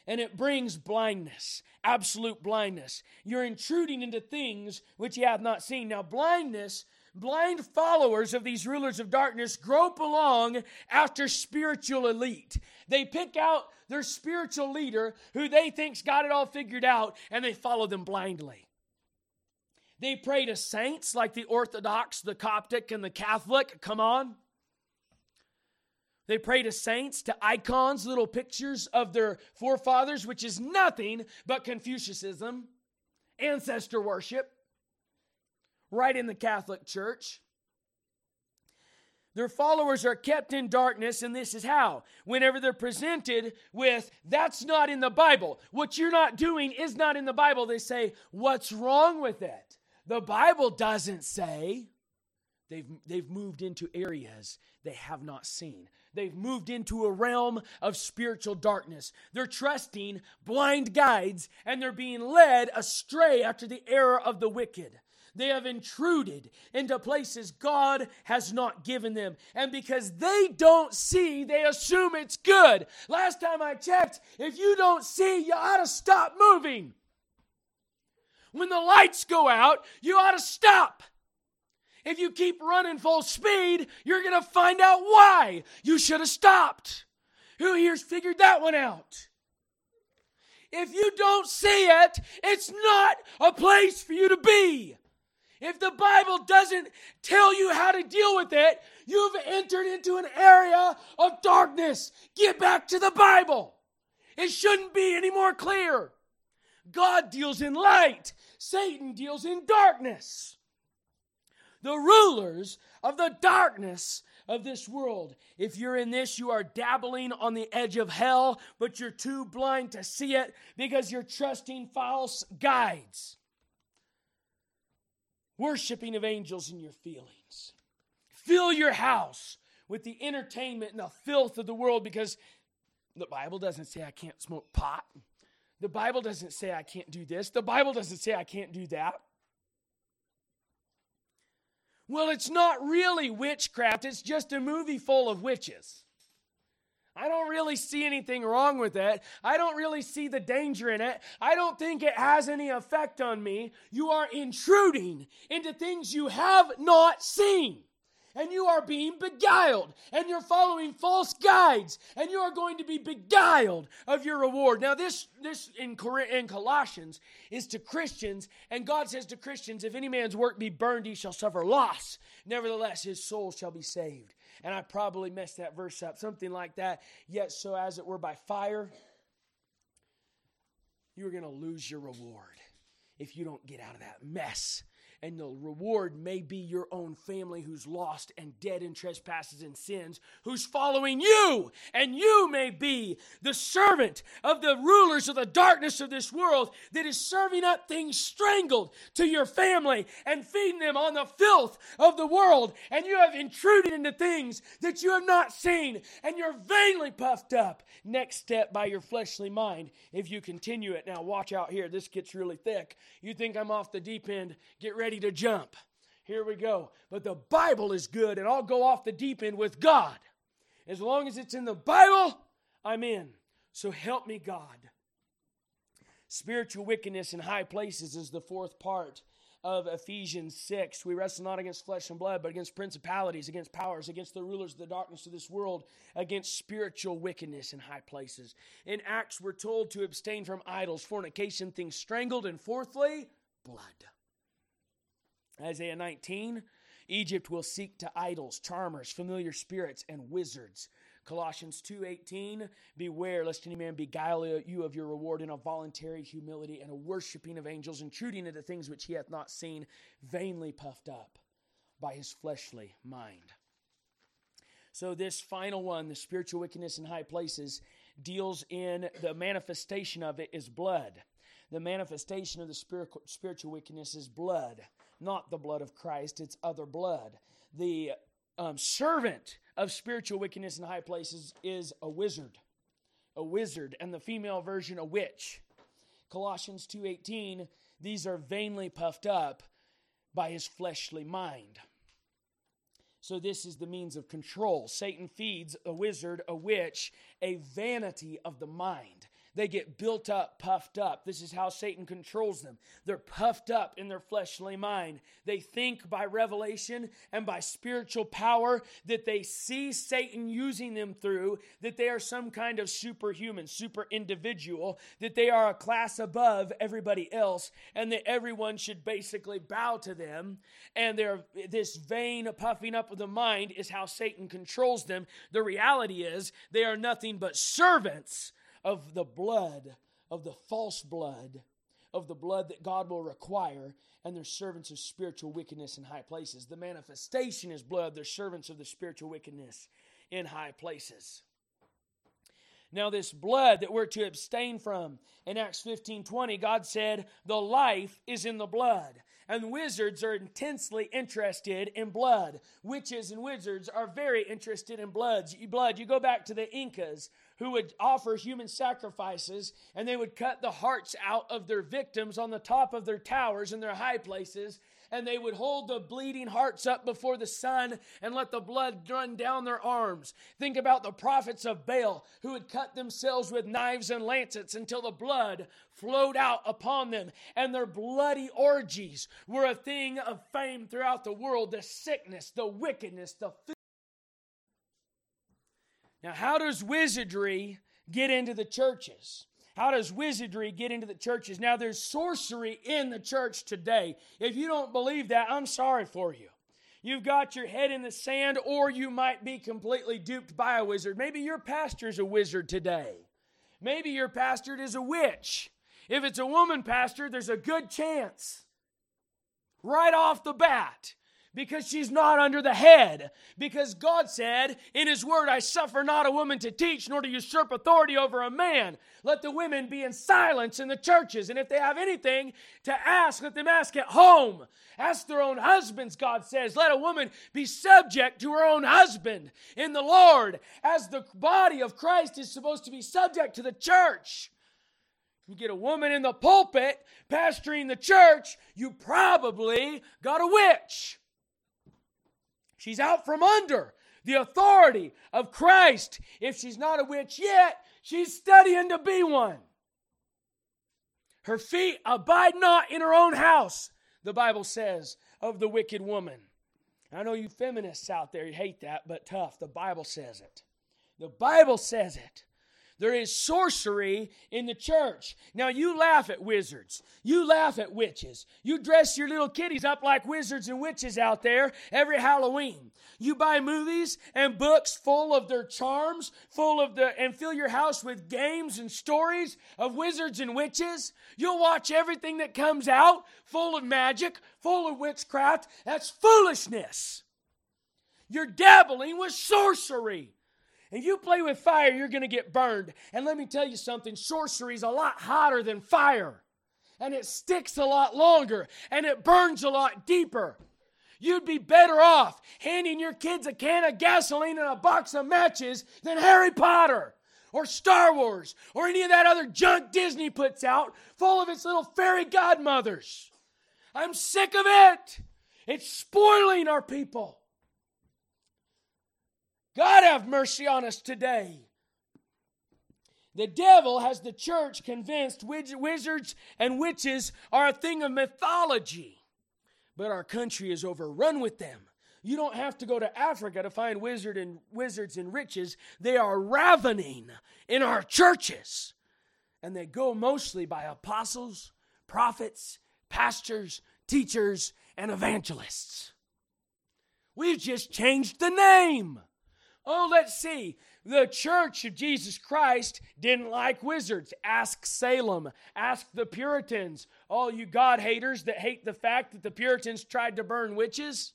Speaker 1: And it brings blindness, absolute blindness. You're intruding into things which you have not seen. Now, blindness blind followers of these rulers of darkness grope along after spiritual elite. They pick out their spiritual leader who they think's got it all figured out and they follow them blindly. They pray to saints like the Orthodox, the Coptic, and the Catholic. Come on. They pray to saints, to icons, little pictures of their forefathers, which is nothing but Confucianism, ancestor worship right in the Catholic Church. Their followers are kept in darkness, and this is how. Whenever they're presented with, that's not in the Bible, what you're not doing is not in the Bible, they say, What's wrong with it? The Bible doesn't say. They've, they've moved into areas they have not seen. They've moved into a realm of spiritual darkness. They're trusting blind guides and they're being led astray after the error of the wicked. They have intruded into places God has not given them. And because they don't see, they assume it's good. Last time I checked, if you don't see, you ought to stop moving. When the lights go out, you ought to stop. If you keep running full speed, you're going to find out why you should have stopped. Who here's figured that one out? If you don't see it, it's not a place for you to be. If the Bible doesn't tell you how to deal with it, you've entered into an area of darkness. Get back to the Bible. It shouldn't be any more clear. God deals in light, Satan deals in darkness. The rulers of the darkness of this world. If you're in this, you are dabbling on the edge of hell, but you're too blind to see it because you're trusting false guides worshiping of angels in your feelings. Fill your house with the entertainment and the filth of the world because the Bible doesn't say I can't smoke pot. The Bible doesn't say I can't do this. The Bible doesn't say I can't do that. Well, it's not really witchcraft, it's just a movie full of witches. I don't really see anything wrong with it. I don't really see the danger in it. I don't think it has any effect on me. You are intruding into things you have not seen. And you are being beguiled, and you're following false guides, and you are going to be beguiled of your reward. Now, this this in, in Colossians is to Christians, and God says to Christians, "If any man's work be burned, he shall suffer loss. Nevertheless, his soul shall be saved." And I probably messed that verse up, something like that. Yet, so as it were by fire, you're going to lose your reward if you don't get out of that mess and the reward may be your own family who's lost and dead in trespasses and sins, who's following you, and you may be the servant of the rulers of the darkness of this world that is serving up things strangled to your family and feeding them on the filth of the world, and you have intruded into things that you have not seen, and you're vainly puffed up. Next step by your fleshly mind. If you continue it, now watch out here, this gets really thick. You think I'm off the deep end, get ready ready to jump. Here we go. But the Bible is good, and I'll go off the deep end with God. As long as it's in the Bible, I'm in. So help me, God. Spiritual wickedness in high places is the fourth part of Ephesians 6. We wrestle not against flesh and blood, but against principalities, against powers, against the rulers of the darkness of this world, against spiritual wickedness in high places. In Acts, we're told to abstain from idols, fornication, things strangled, and fourthly, blood. Isaiah 19, Egypt will seek to idols, charmers, familiar spirits, and wizards. Colossians 2:18 Beware lest any man beguile you of your reward in a voluntary humility and a worshiping of angels intruding into things which he hath not seen vainly puffed up by his fleshly mind. So this final one the spiritual wickedness in high places deals in the manifestation of it is blood. The manifestation of the spiritual wickedness is blood not the blood of Christ, it's other blood. The um, servant of spiritual wickedness in high places is a wizard. A wizard, and the female version, a witch. Colossians 2:18, these are vainly puffed up by his fleshly mind. So this is the means of control. Satan feeds a wizard, a witch, a vanity of the mind. They get built up, puffed up. This is how Satan controls them. They're puffed up in their fleshly mind. They think by revelation and by spiritual power that they see Satan using them through, that they are some kind of superhuman, super individual, that they are a class above everybody else, and that everyone should basically bow to them. And they're, this vain puffing up of the mind is how Satan controls them. The reality is they are nothing but servants of the blood, of the false blood of the blood that God will require, and they're servants of spiritual wickedness in high places. The manifestation is blood, they're servants of the spiritual wickedness in high places. Now, this blood that we're to abstain from, in Acts 15 20, God said, The life is in the blood. And wizards are intensely interested in blood. Witches and wizards are very interested in bloods, blood. You go back to the Incas who would offer human sacrifices and they would cut the hearts out of their victims on the top of their towers and their high places and they would hold the bleeding hearts up before the sun and let the blood run down their arms. Think about the prophets of Baal who would cut themselves with knives and lancets until the blood flowed out upon them. And their bloody orgies were a thing of fame throughout the world. The sickness, the wickedness, the. Now, how does wizardry get into the churches? How does wizardry get into the churches? Now, there's sorcery in the church today. If you don't believe that, I'm sorry for you. You've got your head in the sand, or you might be completely duped by a wizard. Maybe your pastor's a wizard today. Maybe your pastor is a witch. If it's a woman pastor, there's a good chance right off the bat because she's not under the head. Because God said in His Word, I suffer not a woman to teach, nor to usurp authority over a man. Let the women be in silence in the churches. And if they have anything to ask, let them ask at home. Ask their own husbands, God says. Let a woman be subject to her own husband in the Lord, as the body of Christ is supposed to be subject to the church. You get a woman in the pulpit pastoring the church, you probably got a witch. She's out from under the authority of Christ. If she's not a witch yet, she's studying to be one. Her feet abide not in her own house, the Bible says of the wicked woman. I know you feminists out there, you hate that, but tough. The Bible says it. The Bible says it. There is sorcery in the church. Now, you laugh at wizards. You laugh at witches. You dress your little kiddies up like wizards and witches out there every Halloween. You buy movies and books full of their charms, full of the, and fill your house with games and stories of wizards and witches. You'll watch everything that comes out full of magic, full of witchcraft. That's foolishness. You're dabbling with sorcery. And you play with fire, you're going to get burned. And let me tell you something sorcery is a lot hotter than fire, and it sticks a lot longer, and it burns a lot deeper. You'd be better off handing your kids a can of gasoline and a box of matches than Harry Potter or Star Wars or any of that other junk Disney puts out full of its little fairy godmothers. I'm sick of it. It's spoiling our people. God have mercy on us today. The devil has the church convinced wizards and witches are a thing of mythology, but our country is overrun with them. You don't have to go to Africa to find wizard and wizards and riches. They are ravening in our churches. And they go mostly by apostles, prophets, pastors, teachers, and evangelists. We've just changed the name. Oh, let's see. The church of Jesus Christ didn't like wizards. Ask Salem. Ask the Puritans. All you God haters that hate the fact that the Puritans tried to burn witches.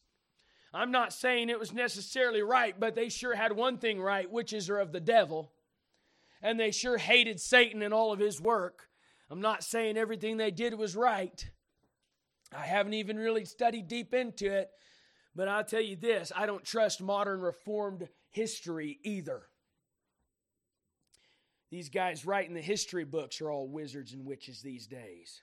Speaker 1: I'm not saying it was necessarily right, but they sure had one thing right witches are of the devil. And they sure hated Satan and all of his work. I'm not saying everything they did was right. I haven't even really studied deep into it. But I'll tell you this I don't trust modern Reformed history either. These guys writing the history books are all wizards and witches these days.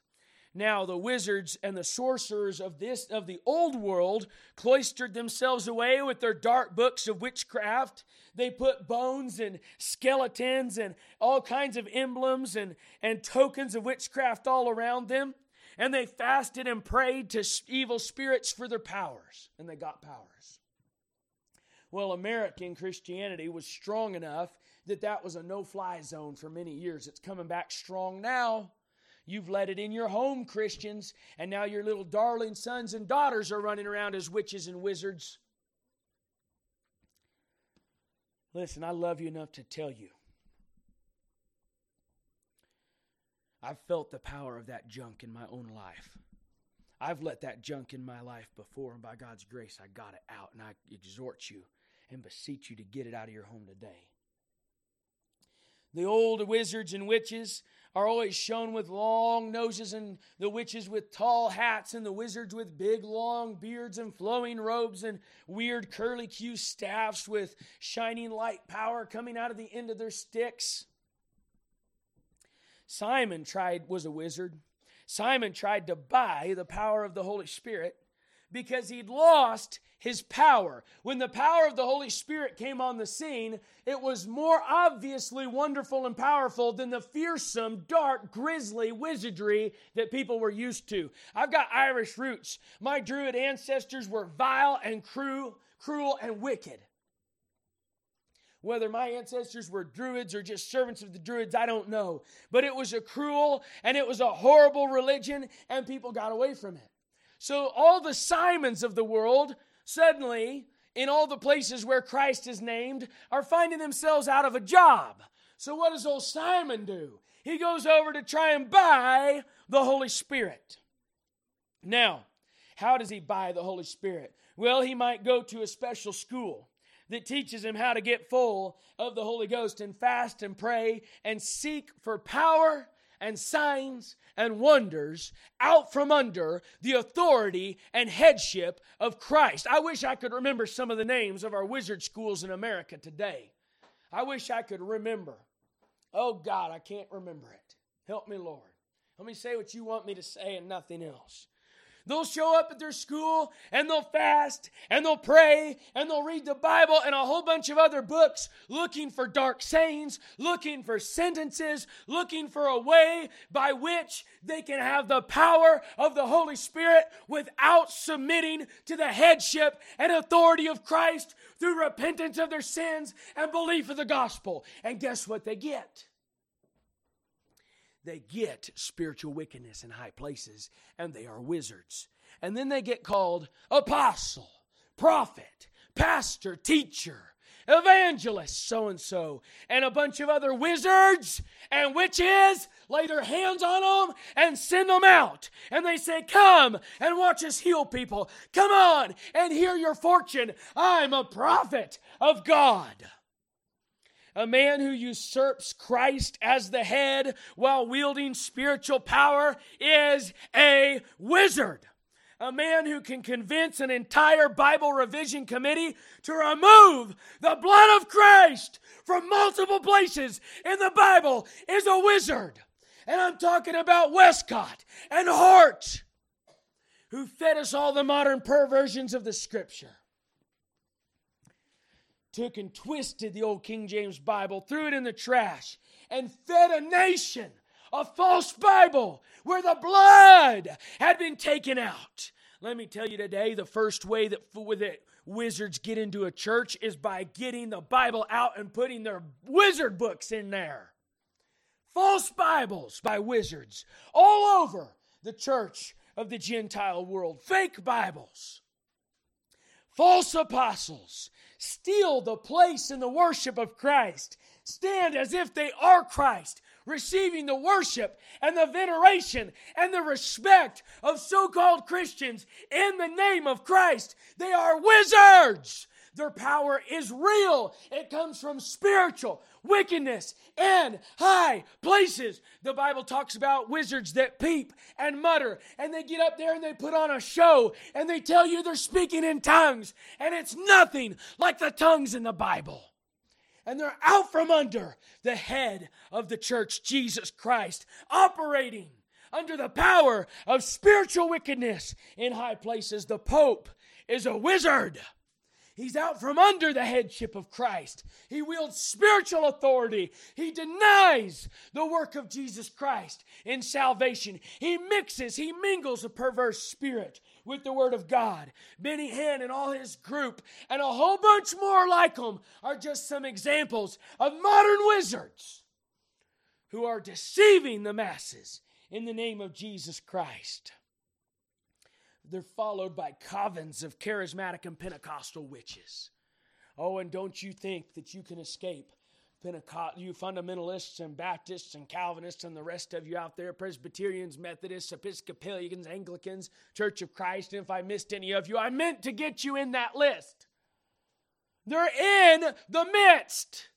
Speaker 1: Now the wizards and the sorcerers of this of the old world cloistered themselves away with their dark books of witchcraft. They put bones and skeletons and all kinds of emblems and, and tokens of witchcraft all around them. And they fasted and prayed to evil spirits for their powers. And they got powers. Well, American Christianity was strong enough that that was a no fly zone for many years. It's coming back strong now. You've let it in your home, Christians, and now your little darling sons and daughters are running around as witches and wizards. Listen, I love you enough to tell you. I've felt the power of that junk in my own life. I've let that junk in my life before, and by God's grace, I got it out, and I exhort you and beseech you to get it out of your home today. The old wizards and witches are always shown with long noses, and the witches with tall hats, and the wizards with big long beards and flowing robes, and weird curly Q staffs with shining light power coming out of the end of their sticks. Simon tried was a wizard. Simon tried to buy the power of the Holy Spirit because he'd lost his power. When the power of the Holy Spirit came on the scene, it was more obviously wonderful and powerful than the fearsome, dark, grisly wizardry that people were used to. I've got Irish roots. My Druid ancestors were vile and cruel, cruel and wicked. Whether my ancestors were Druids or just servants of the Druids, I don't know. But it was a cruel and it was a horrible religion, and people got away from it. So all the Simons of the world suddenly, in all the places where Christ is named, are finding themselves out of a job. So what does old Simon do? He goes over to try and buy the Holy Spirit. Now, how does he buy the Holy Spirit? Well, he might go to a special school that teaches him how to get full of the Holy Ghost and fast and pray and seek for power and signs and wonders out from under the authority and headship of Christ. I wish I could remember some of the names of our wizard schools in America today. I wish I could remember. Oh God, I can't remember it. Help me, Lord. Let me say what you want me to say and nothing else. They'll show up at their school and they'll fast and they'll pray and they'll read the Bible and a whole bunch of other books looking for dark sayings, looking for sentences, looking for a way by which they can have the power of the Holy Spirit without submitting to the headship and authority of Christ through repentance of their sins and belief of the gospel. And guess what they get? They get spiritual wickedness in high places and they are wizards. And then they get called apostle, prophet, pastor, teacher, evangelist, so and so, and a bunch of other wizards and witches lay their hands on them and send them out. And they say, Come and watch us heal people. Come on and hear your fortune. I'm a prophet of God. A man who usurps Christ as the head while wielding spiritual power is a wizard. A man who can convince an entire Bible revision committee to remove the blood of Christ from multiple places in the Bible is a wizard. And I'm talking about Westcott and Hort, who fed us all the modern perversions of the scripture took and twisted the old King James Bible, threw it in the trash, and fed a nation a false Bible where the blood had been taken out. Let me tell you today the first way that, wizards get into a church is by getting the Bible out and putting their wizard books in there. False Bibles by wizards all over the church of the Gentile world. Fake Bibles. False apostles steal the place in the worship of Christ, stand as if they are Christ, receiving the worship and the veneration and the respect of so called Christians in the name of Christ. They are wizards. Their power is real. It comes from spiritual wickedness in high places. The Bible talks about wizards that peep and mutter, and they get up there and they put on a show and they tell you they're speaking in tongues, and it's nothing like the tongues in the Bible. And they're out from under the head of the church, Jesus Christ, operating under the power of spiritual wickedness in high places. The Pope is a wizard. He's out from under the headship of Christ. He wields spiritual authority. He denies the work of Jesus Christ in salvation. He mixes, he mingles a perverse spirit with the Word of God. Benny Hinn and all his group, and a whole bunch more like them, are just some examples of modern wizards who are deceiving the masses in the name of Jesus Christ they're followed by covens of charismatic and Pentecostal witches. Oh, and don't you think that you can escape Pentecost, you fundamentalists and Baptists and Calvinists and the rest of you out there, Presbyterians, Methodists, Episcopalians, Anglicans, Church of Christ, and if I missed any of you, I meant to get you in that list. They're in the midst.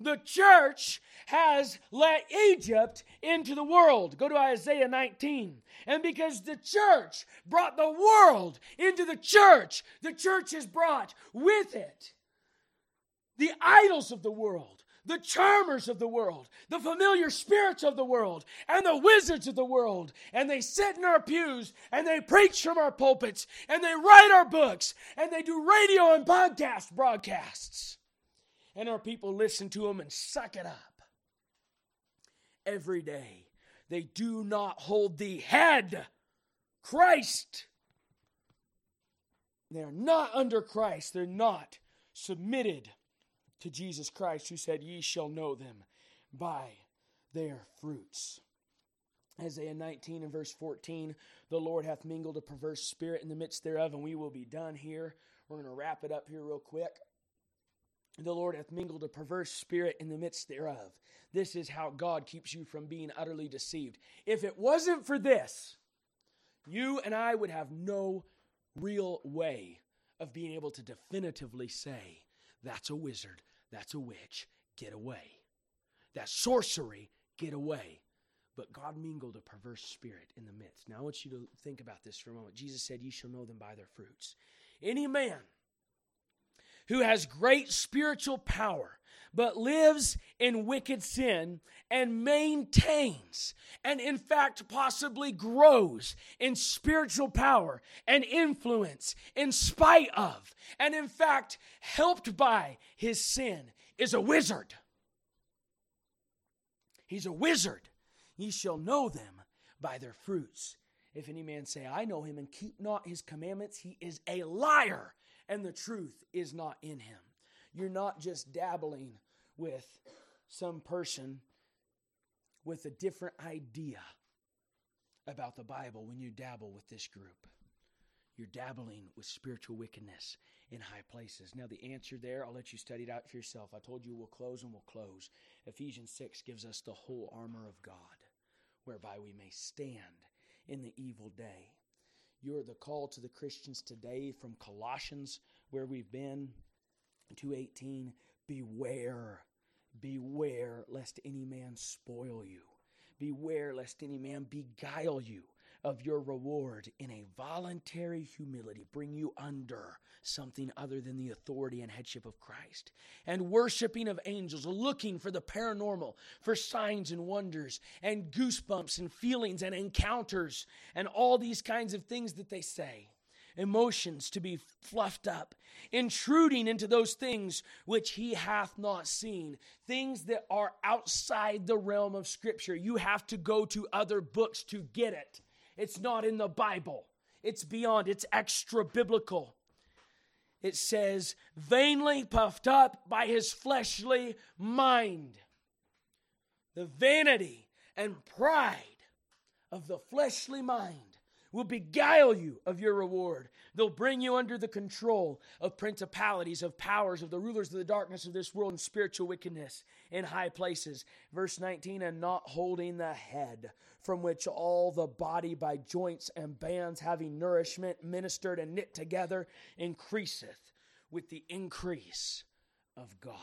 Speaker 1: The church has let Egypt into the world. Go to Isaiah 19. And because the church brought the world into the church, the church has brought with it the idols of the world the charmers of the world, the familiar spirits of the world, and the wizards of the world. And they sit in our pews and they preach from our pulpits and they write our books and they do radio and podcast broadcasts. And our people listen to them and suck it up. Every day, they do not hold the head, Christ. They're not under Christ, they're not submitted to Jesus Christ, who said, Ye shall know them by their fruits. Isaiah 19 and verse 14 The Lord hath mingled a perverse spirit in the midst thereof, and we will be done here. We're going to wrap it up here real quick. The Lord hath mingled a perverse spirit in the midst thereof. This is how God keeps you from being utterly deceived. If it wasn't for this, you and I would have no real way of being able to definitively say, that's a wizard, that's a witch. Get away. That's sorcery. Get away. But God mingled a perverse spirit in the midst. Now I want you to think about this for a moment. Jesus said, Ye shall know them by their fruits. Any man who has great spiritual power but lives in wicked sin and maintains and in fact possibly grows in spiritual power and influence in spite of and in fact helped by his sin is a wizard. He's a wizard. Ye shall know them by their fruits. If any man say, I know him, and keep not his commandments, he is a liar, and the truth is not in him. You're not just dabbling with some person with a different idea about the Bible when you dabble with this group. You're dabbling with spiritual wickedness in high places. Now, the answer there, I'll let you study it out for yourself. I told you we'll close and we'll close. Ephesians 6 gives us the whole armor of God, whereby we may stand in the evil day. You're the call to the Christians today from Colossians, where we've been, 218. Beware, beware lest any man spoil you. Beware lest any man beguile you of your reward in a voluntary humility, bring you under something other than the authority and headship of Christ. And worshiping of angels, looking for the paranormal, for signs and wonders, and goosebumps and feelings and encounters, and all these kinds of things that they say emotions to be fluffed up, intruding into those things which he hath not seen, things that are outside the realm of Scripture. You have to go to other books to get it. It's not in the Bible, it's beyond, it's extra biblical. It says, vainly puffed up by his fleshly mind. The vanity and pride of the fleshly mind will beguile you of your reward. They'll bring you under the control of principalities, of powers, of the rulers of the darkness of this world and spiritual wickedness in high places. Verse 19, and not holding the head, from which all the body by joints and bands having nourishment ministered and knit together increaseth with the increase of God.